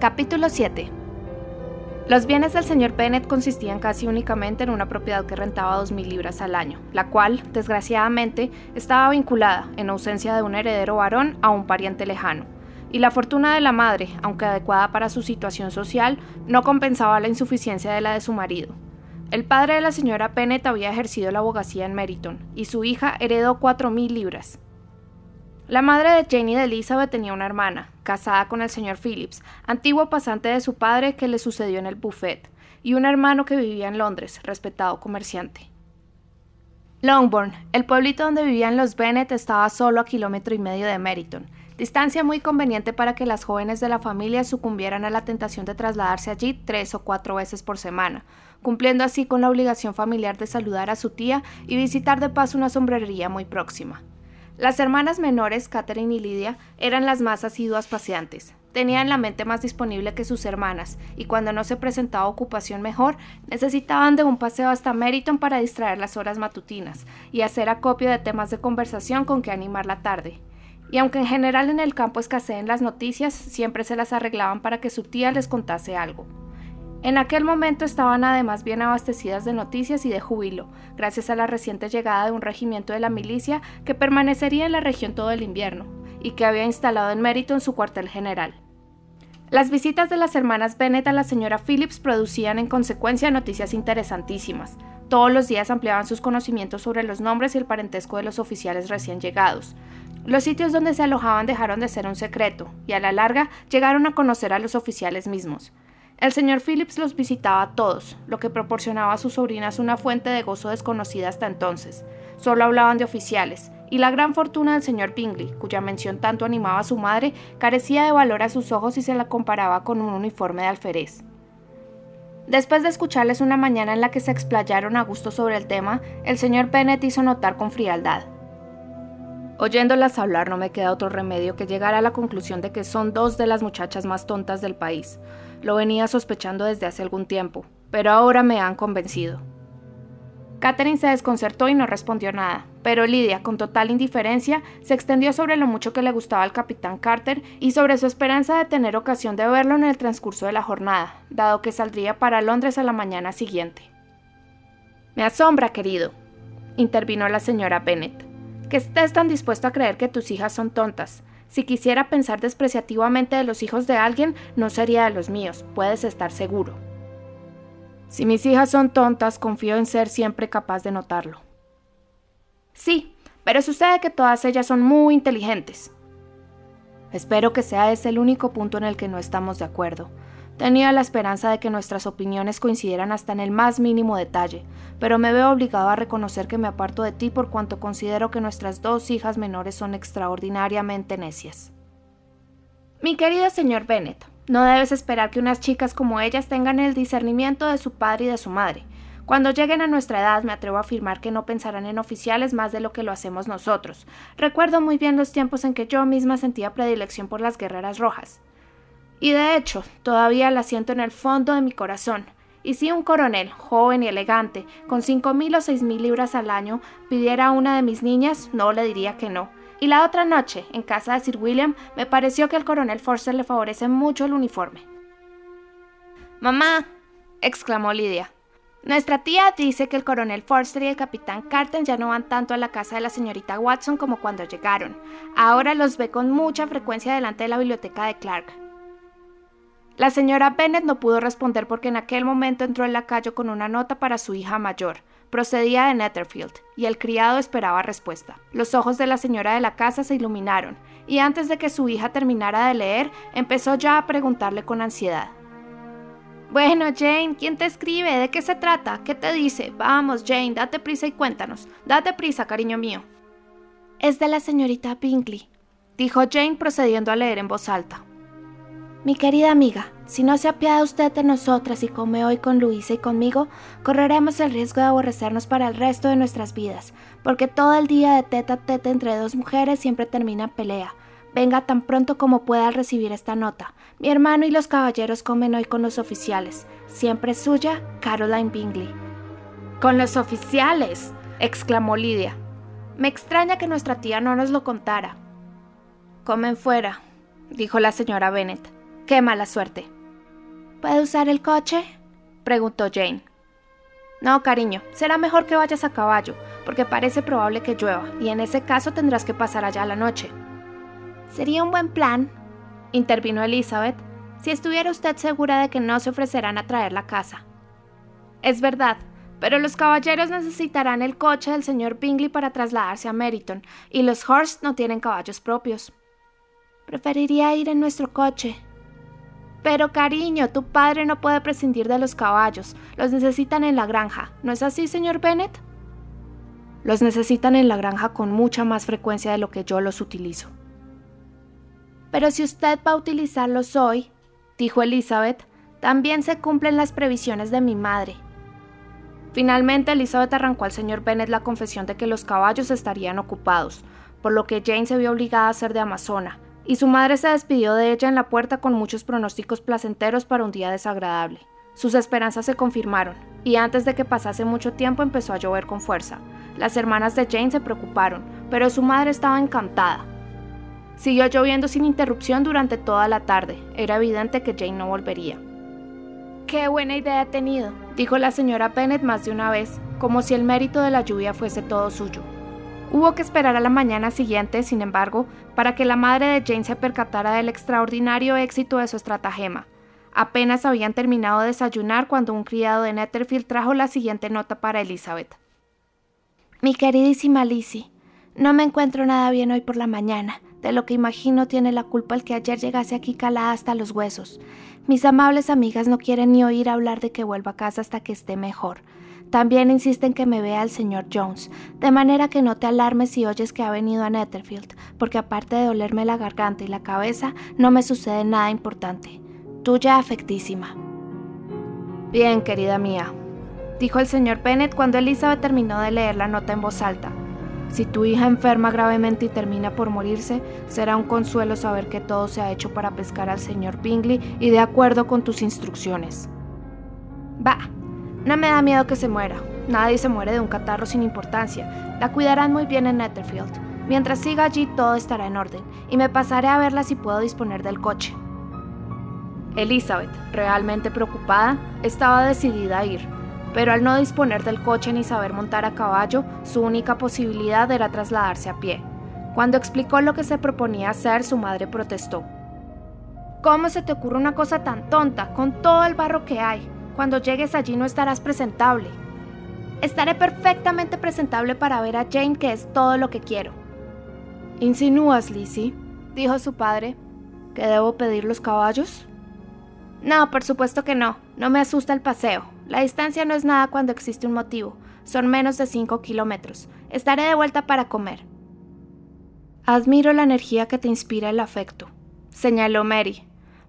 Capítulo 7 Los bienes del señor Bennett consistían casi únicamente en una propiedad que rentaba 2.000 libras al año, la cual, desgraciadamente, estaba vinculada, en ausencia de un heredero varón, a un pariente lejano. Y la fortuna de la madre, aunque adecuada para su situación social, no compensaba la insuficiencia de la de su marido. El padre de la señora Bennett había ejercido la abogacía en Meriton, y su hija heredó 4.000 libras. La madre de Jane y de Elizabeth tenía una hermana, casada con el señor Phillips, antiguo pasante de su padre que le sucedió en el buffet, y un hermano que vivía en Londres, respetado comerciante. Longbourn, el pueblito donde vivían los Bennet, estaba solo a kilómetro y medio de Meriton, distancia muy conveniente para que las jóvenes de la familia sucumbieran a la tentación de trasladarse allí tres o cuatro veces por semana, cumpliendo así con la obligación familiar de saludar a su tía y visitar de paso una sombrería muy próxima. Las hermanas menores, Catherine y Lydia, eran las más asiduas paseantes. Tenían la mente más disponible que sus hermanas, y cuando no se presentaba ocupación mejor, necesitaban de un paseo hasta Meriton para distraer las horas matutinas y hacer acopio de temas de conversación con que animar la tarde. Y aunque en general en el campo escaseen las noticias, siempre se las arreglaban para que su tía les contase algo. En aquel momento estaban además bien abastecidas de noticias y de júbilo, gracias a la reciente llegada de un regimiento de la milicia que permanecería en la región todo el invierno, y que había instalado en mérito en su cuartel general. Las visitas de las hermanas Bennett a la señora Phillips producían en consecuencia noticias interesantísimas. Todos los días ampliaban sus conocimientos sobre los nombres y el parentesco de los oficiales recién llegados. Los sitios donde se alojaban dejaron de ser un secreto, y a la larga llegaron a conocer a los oficiales mismos. El señor Phillips los visitaba a todos, lo que proporcionaba a sus sobrinas una fuente de gozo desconocida hasta entonces. Solo hablaban de oficiales, y la gran fortuna del señor Bingley, cuya mención tanto animaba a su madre, carecía de valor a sus ojos y se la comparaba con un uniforme de alférez. Después de escucharles una mañana en la que se explayaron a gusto sobre el tema, el señor Bennet hizo notar con frialdad. Oyéndolas hablar no me queda otro remedio que llegar a la conclusión de que son dos de las muchachas más tontas del país. Lo venía sospechando desde hace algún tiempo, pero ahora me han convencido. Catherine se desconcertó y no respondió nada, pero Lidia, con total indiferencia, se extendió sobre lo mucho que le gustaba al capitán Carter y sobre su esperanza de tener ocasión de verlo en el transcurso de la jornada, dado que saldría para Londres a la mañana siguiente. Me asombra, querido, intervino la señora Bennet, que estés tan dispuesto a creer que tus hijas son tontas. Si quisiera pensar despreciativamente de los hijos de alguien, no sería de los míos, puedes estar seguro. Si mis hijas son tontas, confío en ser siempre capaz de notarlo. Sí, pero sucede que todas ellas son muy inteligentes. Espero que sea ese el único punto en el que no estamos de acuerdo. Tenía la esperanza de que nuestras opiniones coincidieran hasta en el más mínimo detalle, pero me veo obligado a reconocer que me aparto de ti por cuanto considero que nuestras dos hijas menores son extraordinariamente necias. Mi querido señor Bennet, no debes esperar que unas chicas como ellas tengan el discernimiento de su padre y de su madre. Cuando lleguen a nuestra edad me atrevo a afirmar que no pensarán en oficiales más de lo que lo hacemos nosotros. Recuerdo muy bien los tiempos en que yo misma sentía predilección por las guerreras rojas. Y de hecho, todavía la siento en el fondo de mi corazón. Y si un coronel, joven y elegante, con cinco mil o seis mil libras al año, pidiera a una de mis niñas, no le diría que no. Y la otra noche, en casa de Sir William, me pareció que al coronel Forster le favorece mucho el uniforme. Mamá, exclamó Lidia. Nuestra tía dice que el coronel Forster y el capitán Carter ya no van tanto a la casa de la señorita Watson como cuando llegaron. Ahora los ve con mucha frecuencia delante de la biblioteca de Clark. La señora Bennet no pudo responder porque en aquel momento entró el lacayo con una nota para su hija mayor. Procedía de Netherfield, y el criado esperaba respuesta. Los ojos de la señora de la casa se iluminaron, y antes de que su hija terminara de leer, empezó ya a preguntarle con ansiedad. Bueno, Jane, ¿quién te escribe? ¿De qué se trata? ¿Qué te dice? Vamos, Jane, date prisa y cuéntanos. Date prisa, cariño mío. Es de la señorita Bingley, dijo Jane procediendo a leer en voz alta. Mi querida amiga, si no se apiada usted de nosotras y come hoy con Luisa y conmigo, correremos el riesgo de aborrecernos para el resto de nuestras vidas, porque todo el día de tete a tete entre dos mujeres siempre termina en pelea. Venga tan pronto como pueda al recibir esta nota. Mi hermano y los caballeros comen hoy con los oficiales. Siempre suya, Caroline Bingley. Con los oficiales, exclamó Lidia. Me extraña que nuestra tía no nos lo contara. Comen fuera, dijo la señora Bennet. Qué mala suerte. ¿Puede usar el coche? preguntó Jane. No, cariño, será mejor que vayas a caballo, porque parece probable que llueva, y en ese caso tendrás que pasar allá la noche. Sería un buen plan, intervino Elizabeth, si estuviera usted segura de que no se ofrecerán a traer la casa. Es verdad, pero los caballeros necesitarán el coche del señor Bingley para trasladarse a Meriton, y los Horst no tienen caballos propios. Preferiría ir en nuestro coche. Pero cariño, tu padre no puede prescindir de los caballos, los necesitan en la granja, ¿no es así, señor Bennet? Los necesitan en la granja con mucha más frecuencia de lo que yo los utilizo. Pero si usted va a utilizarlos hoy, dijo Elizabeth, también se cumplen las previsiones de mi madre. Finalmente, Elizabeth arrancó al señor Bennet la confesión de que los caballos estarían ocupados, por lo que Jane se vio obligada a ser de amazona, y su madre se despidió de ella en la puerta con muchos pronósticos placenteros para un día desagradable. Sus esperanzas se confirmaron, y antes de que pasase mucho tiempo empezó a llover con fuerza. Las hermanas de Jane se preocuparon, pero su madre estaba encantada. Siguió lloviendo sin interrupción durante toda la tarde. Era evidente que Jane no volvería. Qué buena idea ha tenido, dijo la señora Bennet más de una vez, como si el mérito de la lluvia fuese todo suyo. Hubo que esperar a la mañana siguiente, sin embargo, para que la madre de Jane se percatara del extraordinario éxito de su estratagema. Apenas habían terminado de desayunar cuando un criado de Netherfield trajo la siguiente nota para Elizabeth. Mi queridísima Lizzie, no me encuentro nada bien hoy por la mañana. De lo que imagino tiene la culpa el que ayer llegase aquí calada hasta los huesos. Mis amables amigas no quieren ni oír hablar de que vuelva a casa hasta que esté mejor. También insisten que me vea el señor Jones, de manera que no te alarmes si oyes que ha venido a Netherfield, porque aparte de dolerme la garganta y la cabeza, no me sucede nada importante. Tuya afectísima. Bien, querida mía, dijo el señor Bennett cuando Elizabeth terminó de leer la nota en voz alta. Si tu hija enferma gravemente y termina por morirse, será un consuelo saber que todo se ha hecho para pescar al señor Bingley y de acuerdo con tus instrucciones. Bah, no me da miedo que se muera. Nadie se muere de un catarro sin importancia. La cuidarán muy bien en Netherfield. Mientras siga allí todo estará en orden, y me pasaré a verla si puedo disponer del coche. Elizabeth, realmente preocupada, estaba decidida a ir pero al no disponer del coche ni saber montar a caballo, su única posibilidad era trasladarse a pie. Cuando explicó lo que se proponía hacer, su madre protestó. ¿Cómo se te ocurre una cosa tan tonta, con todo el barro que hay? Cuando llegues allí no estarás presentable. Estaré perfectamente presentable para ver a Jane, que es todo lo que quiero. ¿Insinúas, Lizzie? dijo su padre, que debo pedir los caballos. No, por supuesto que no. No me asusta el paseo. La distancia no es nada cuando existe un motivo. Son menos de 5 kilómetros. Estaré de vuelta para comer. Admiro la energía que te inspira el afecto, señaló Mary,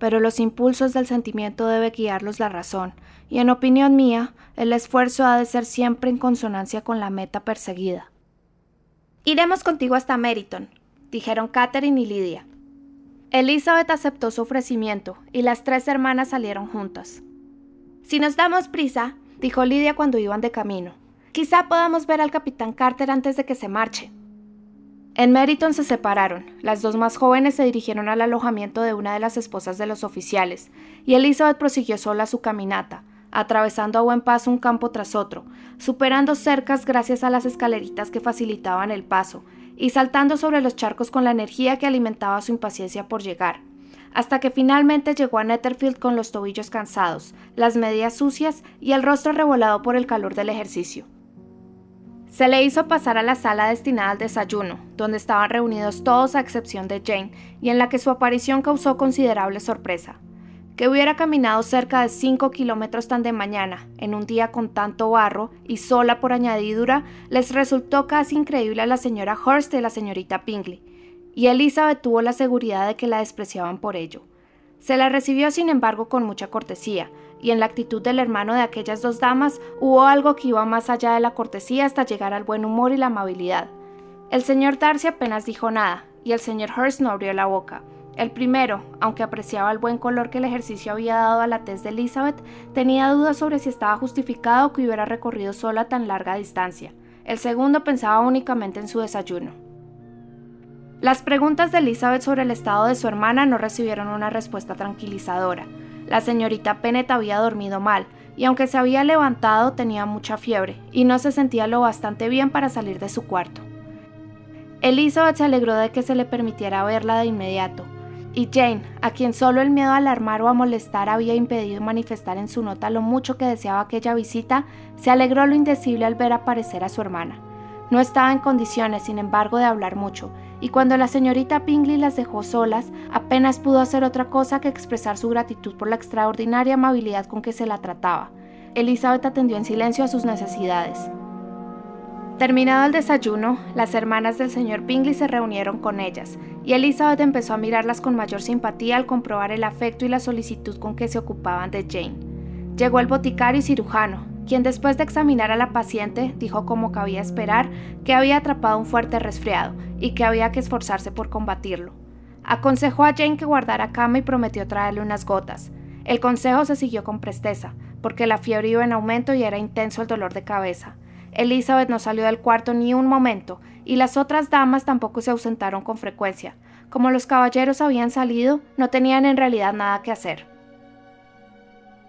pero los impulsos del sentimiento debe guiarlos la razón, y en opinión mía, el esfuerzo ha de ser siempre en consonancia con la meta perseguida. Iremos contigo hasta Meriton, dijeron Catherine y Lydia. Elizabeth aceptó su ofrecimiento y las tres hermanas salieron juntas. Si nos damos prisa, dijo Lidia cuando iban de camino, quizá podamos ver al capitán Carter antes de que se marche. En Meriton se separaron. Las dos más jóvenes se dirigieron al alojamiento de una de las esposas de los oficiales, y Elizabeth prosiguió sola su caminata, atravesando a buen paso un campo tras otro, superando cercas gracias a las escaleritas que facilitaban el paso, y saltando sobre los charcos con la energía que alimentaba su impaciencia por llegar hasta que finalmente llegó a Netherfield con los tobillos cansados, las medias sucias y el rostro revolado por el calor del ejercicio. Se le hizo pasar a la sala destinada al desayuno, donde estaban reunidos todos a excepción de Jane, y en la que su aparición causó considerable sorpresa. Que hubiera caminado cerca de 5 kilómetros tan de mañana, en un día con tanto barro y sola por añadidura, les resultó casi increíble a la señora Hurst y la señorita Pingley, y Elizabeth tuvo la seguridad de que la despreciaban por ello. Se la recibió sin embargo con mucha cortesía, y en la actitud del hermano de aquellas dos damas hubo algo que iba más allá de la cortesía hasta llegar al buen humor y la amabilidad. El señor Darcy apenas dijo nada, y el señor Hurst no abrió la boca. El primero, aunque apreciaba el buen color que el ejercicio había dado a la tez de Elizabeth, tenía dudas sobre si estaba justificado que hubiera recorrido sola tan larga distancia. El segundo pensaba únicamente en su desayuno. Las preguntas de Elizabeth sobre el estado de su hermana no recibieron una respuesta tranquilizadora. La señorita Pennett había dormido mal, y aunque se había levantado tenía mucha fiebre, y no se sentía lo bastante bien para salir de su cuarto. Elizabeth se alegró de que se le permitiera verla de inmediato, y Jane, a quien solo el miedo a alarmar o a molestar había impedido manifestar en su nota lo mucho que deseaba aquella visita, se alegró lo indecible al ver aparecer a su hermana. No estaba en condiciones, sin embargo, de hablar mucho, y cuando la señorita Pingley las dejó solas, apenas pudo hacer otra cosa que expresar su gratitud por la extraordinaria amabilidad con que se la trataba. Elizabeth atendió en silencio a sus necesidades. Terminado el desayuno, las hermanas del señor Pingley se reunieron con ellas, y Elizabeth empezó a mirarlas con mayor simpatía al comprobar el afecto y la solicitud con que se ocupaban de Jane. Llegó el boticario y cirujano, quien después de examinar a la paciente dijo como cabía esperar que había atrapado un fuerte resfriado y que había que esforzarse por combatirlo. Aconsejó a Jane que guardara cama y prometió traerle unas gotas. El consejo se siguió con presteza, porque la fiebre iba en aumento y era intenso el dolor de cabeza. Elizabeth no salió del cuarto ni un momento, y las otras damas tampoco se ausentaron con frecuencia. Como los caballeros habían salido, no tenían en realidad nada que hacer.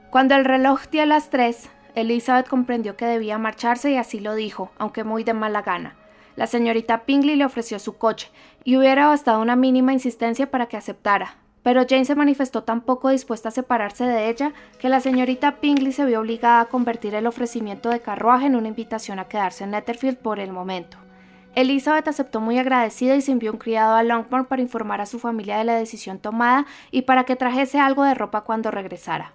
Cuando el reloj dio las tres, Elizabeth comprendió que debía marcharse y así lo dijo, aunque muy de mala gana. La señorita Pingley le ofreció su coche, y hubiera bastado una mínima insistencia para que aceptara, pero Jane se manifestó tan poco dispuesta a separarse de ella que la señorita Pingley se vio obligada a convertir el ofrecimiento de carruaje en una invitación a quedarse en Netherfield por el momento. Elizabeth aceptó muy agradecida y se envió un criado a Longbourn para informar a su familia de la decisión tomada y para que trajese algo de ropa cuando regresara.